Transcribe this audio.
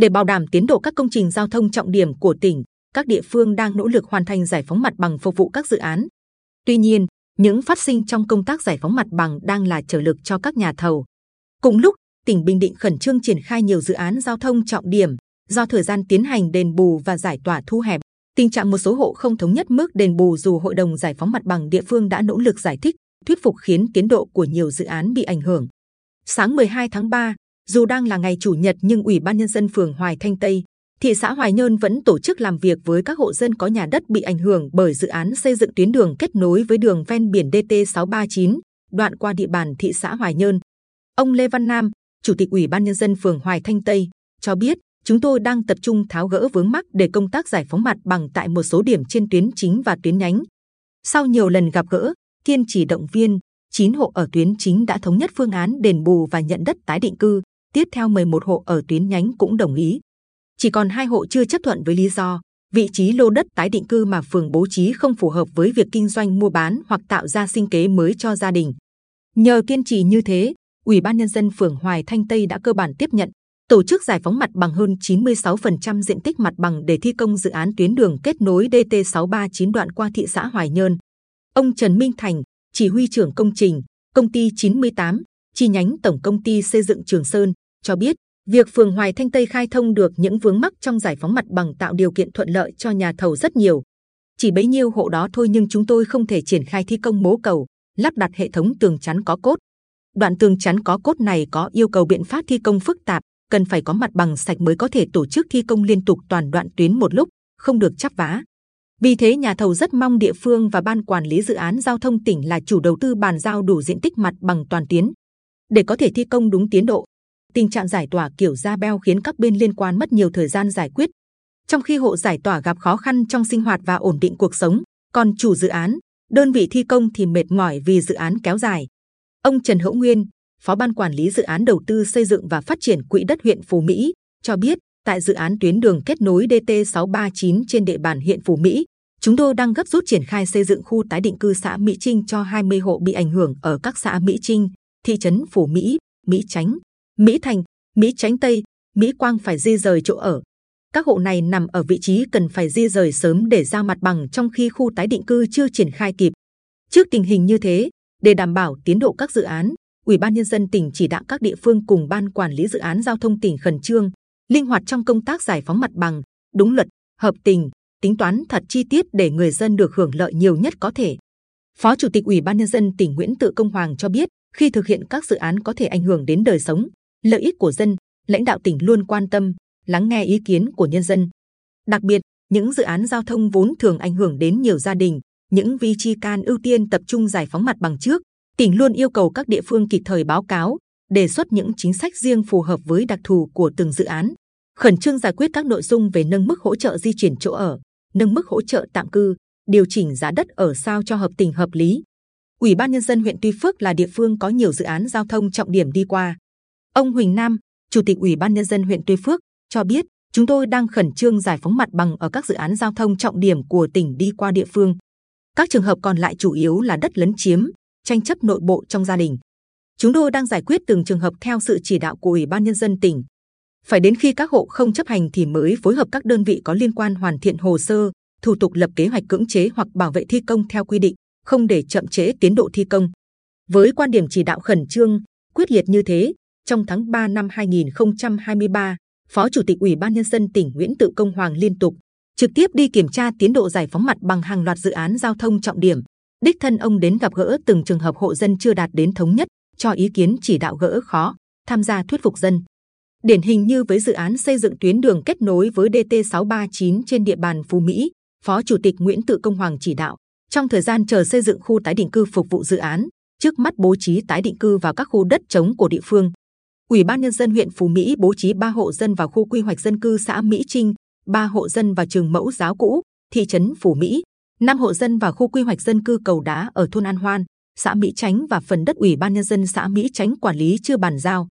Để bảo đảm tiến độ các công trình giao thông trọng điểm của tỉnh, các địa phương đang nỗ lực hoàn thành giải phóng mặt bằng phục vụ các dự án. Tuy nhiên, những phát sinh trong công tác giải phóng mặt bằng đang là trở lực cho các nhà thầu. Cùng lúc, tỉnh Bình Định khẩn trương triển khai nhiều dự án giao thông trọng điểm do thời gian tiến hành đền bù và giải tỏa thu hẹp. Tình trạng một số hộ không thống nhất mức đền bù dù Hội đồng Giải phóng mặt bằng địa phương đã nỗ lực giải thích, thuyết phục khiến tiến độ của nhiều dự án bị ảnh hưởng. Sáng 12 tháng 3, dù đang là ngày chủ nhật nhưng Ủy ban nhân dân phường Hoài Thanh Tây, thị xã Hoài Nhơn vẫn tổ chức làm việc với các hộ dân có nhà đất bị ảnh hưởng bởi dự án xây dựng tuyến đường kết nối với đường ven biển DT 639 đoạn qua địa bàn thị xã Hoài Nhơn. Ông Lê Văn Nam, Chủ tịch Ủy ban nhân dân phường Hoài Thanh Tây cho biết, chúng tôi đang tập trung tháo gỡ vướng mắc để công tác giải phóng mặt bằng tại một số điểm trên tuyến chính và tuyến nhánh. Sau nhiều lần gặp gỡ, kiên trì động viên, 9 hộ ở tuyến chính đã thống nhất phương án đền bù và nhận đất tái định cư. Tiếp theo 11 hộ ở tuyến nhánh cũng đồng ý. Chỉ còn hai hộ chưa chấp thuận với lý do vị trí lô đất tái định cư mà phường bố trí không phù hợp với việc kinh doanh mua bán hoặc tạo ra sinh kế mới cho gia đình. Nhờ kiên trì như thế, Ủy ban nhân dân phường Hoài Thanh Tây đã cơ bản tiếp nhận tổ chức giải phóng mặt bằng hơn 96% diện tích mặt bằng để thi công dự án tuyến đường kết nối DT 639 đoạn qua thị xã Hoài Nhơn. Ông Trần Minh Thành, chỉ huy trưởng công trình, công ty 98, chi nhánh tổng công ty xây dựng Trường Sơn, cho biết việc phường Hoài Thanh Tây khai thông được những vướng mắc trong giải phóng mặt bằng tạo điều kiện thuận lợi cho nhà thầu rất nhiều. Chỉ bấy nhiêu hộ đó thôi nhưng chúng tôi không thể triển khai thi công mố cầu, lắp đặt hệ thống tường chắn có cốt. Đoạn tường chắn có cốt này có yêu cầu biện pháp thi công phức tạp, cần phải có mặt bằng sạch mới có thể tổ chức thi công liên tục toàn đoạn tuyến một lúc, không được chắp vá. Vì thế nhà thầu rất mong địa phương và ban quản lý dự án giao thông tỉnh là chủ đầu tư bàn giao đủ diện tích mặt bằng toàn tuyến để có thể thi công đúng tiến độ. Tình trạng giải tỏa kiểu ra beo khiến các bên liên quan mất nhiều thời gian giải quyết. Trong khi hộ giải tỏa gặp khó khăn trong sinh hoạt và ổn định cuộc sống, còn chủ dự án, đơn vị thi công thì mệt mỏi vì dự án kéo dài. Ông Trần Hữu Nguyên, Phó ban quản lý dự án đầu tư xây dựng và phát triển quỹ đất huyện Phú Mỹ cho biết, tại dự án tuyến đường kết nối DT 639 trên địa bàn huyện Phú Mỹ, chúng tôi đang gấp rút triển khai xây dựng khu tái định cư xã Mỹ Trinh cho 20 hộ bị ảnh hưởng ở các xã Mỹ Trinh, thị trấn Phú Mỹ, Mỹ Chánh, Mỹ Thành, Mỹ Chánh Tây, Mỹ Quang phải di rời chỗ ở. Các hộ này nằm ở vị trí cần phải di rời sớm để ra mặt bằng trong khi khu tái định cư chưa triển khai kịp. Trước tình hình như thế, để đảm bảo tiến độ các dự án, Ủy ban nhân dân tỉnh chỉ đạo các địa phương cùng ban quản lý dự án giao thông tỉnh khẩn trương, linh hoạt trong công tác giải phóng mặt bằng, đúng luật, hợp tình, tính toán thật chi tiết để người dân được hưởng lợi nhiều nhất có thể. Phó Chủ tịch Ủy ban nhân dân tỉnh Nguyễn Tự Công Hoàng cho biết, khi thực hiện các dự án có thể ảnh hưởng đến đời sống, lợi ích của dân, lãnh đạo tỉnh luôn quan tâm, lắng nghe ý kiến của nhân dân. Đặc biệt, những dự án giao thông vốn thường ảnh hưởng đến nhiều gia đình, những vị trí can ưu tiên tập trung giải phóng mặt bằng trước, tỉnh luôn yêu cầu các địa phương kịp thời báo cáo, đề xuất những chính sách riêng phù hợp với đặc thù của từng dự án, khẩn trương giải quyết các nội dung về nâng mức hỗ trợ di chuyển chỗ ở, nâng mức hỗ trợ tạm cư, điều chỉnh giá đất ở sao cho hợp tình hợp lý. Ủy ban nhân dân huyện Tuy Phước là địa phương có nhiều dự án giao thông trọng điểm đi qua. Ông Huỳnh Nam, Chủ tịch Ủy ban nhân dân huyện Tuy Phước cho biết, chúng tôi đang khẩn trương giải phóng mặt bằng ở các dự án giao thông trọng điểm của tỉnh đi qua địa phương. Các trường hợp còn lại chủ yếu là đất lấn chiếm, tranh chấp nội bộ trong gia đình. Chúng tôi đang giải quyết từng trường hợp theo sự chỉ đạo của Ủy ban nhân dân tỉnh. Phải đến khi các hộ không chấp hành thì mới phối hợp các đơn vị có liên quan hoàn thiện hồ sơ, thủ tục lập kế hoạch cưỡng chế hoặc bảo vệ thi công theo quy định, không để chậm trễ tiến độ thi công. Với quan điểm chỉ đạo khẩn trương, quyết liệt như thế, trong tháng 3 năm 2023, Phó Chủ tịch Ủy ban nhân dân tỉnh Nguyễn Tự Công Hoàng liên tục trực tiếp đi kiểm tra tiến độ giải phóng mặt bằng hàng loạt dự án giao thông trọng điểm, đích thân ông đến gặp gỡ từng trường hợp hộ dân chưa đạt đến thống nhất, cho ý kiến chỉ đạo gỡ khó, tham gia thuyết phục dân. Điển hình như với dự án xây dựng tuyến đường kết nối với DT 639 trên địa bàn Phú Mỹ, Phó Chủ tịch Nguyễn Tự Công Hoàng chỉ đạo trong thời gian chờ xây dựng khu tái định cư phục vụ dự án, trước mắt bố trí tái định cư vào các khu đất trống của địa phương. Ủy ban nhân dân huyện Phú Mỹ bố trí 3 hộ dân vào khu quy hoạch dân cư xã Mỹ Trinh, 3 hộ dân vào trường mẫu giáo cũ, thị trấn Phú Mỹ, năm hộ dân vào khu quy hoạch dân cư cầu đá ở thôn An Hoan, xã Mỹ Chánh và phần đất ủy ban nhân dân xã Mỹ Chánh quản lý chưa bàn giao.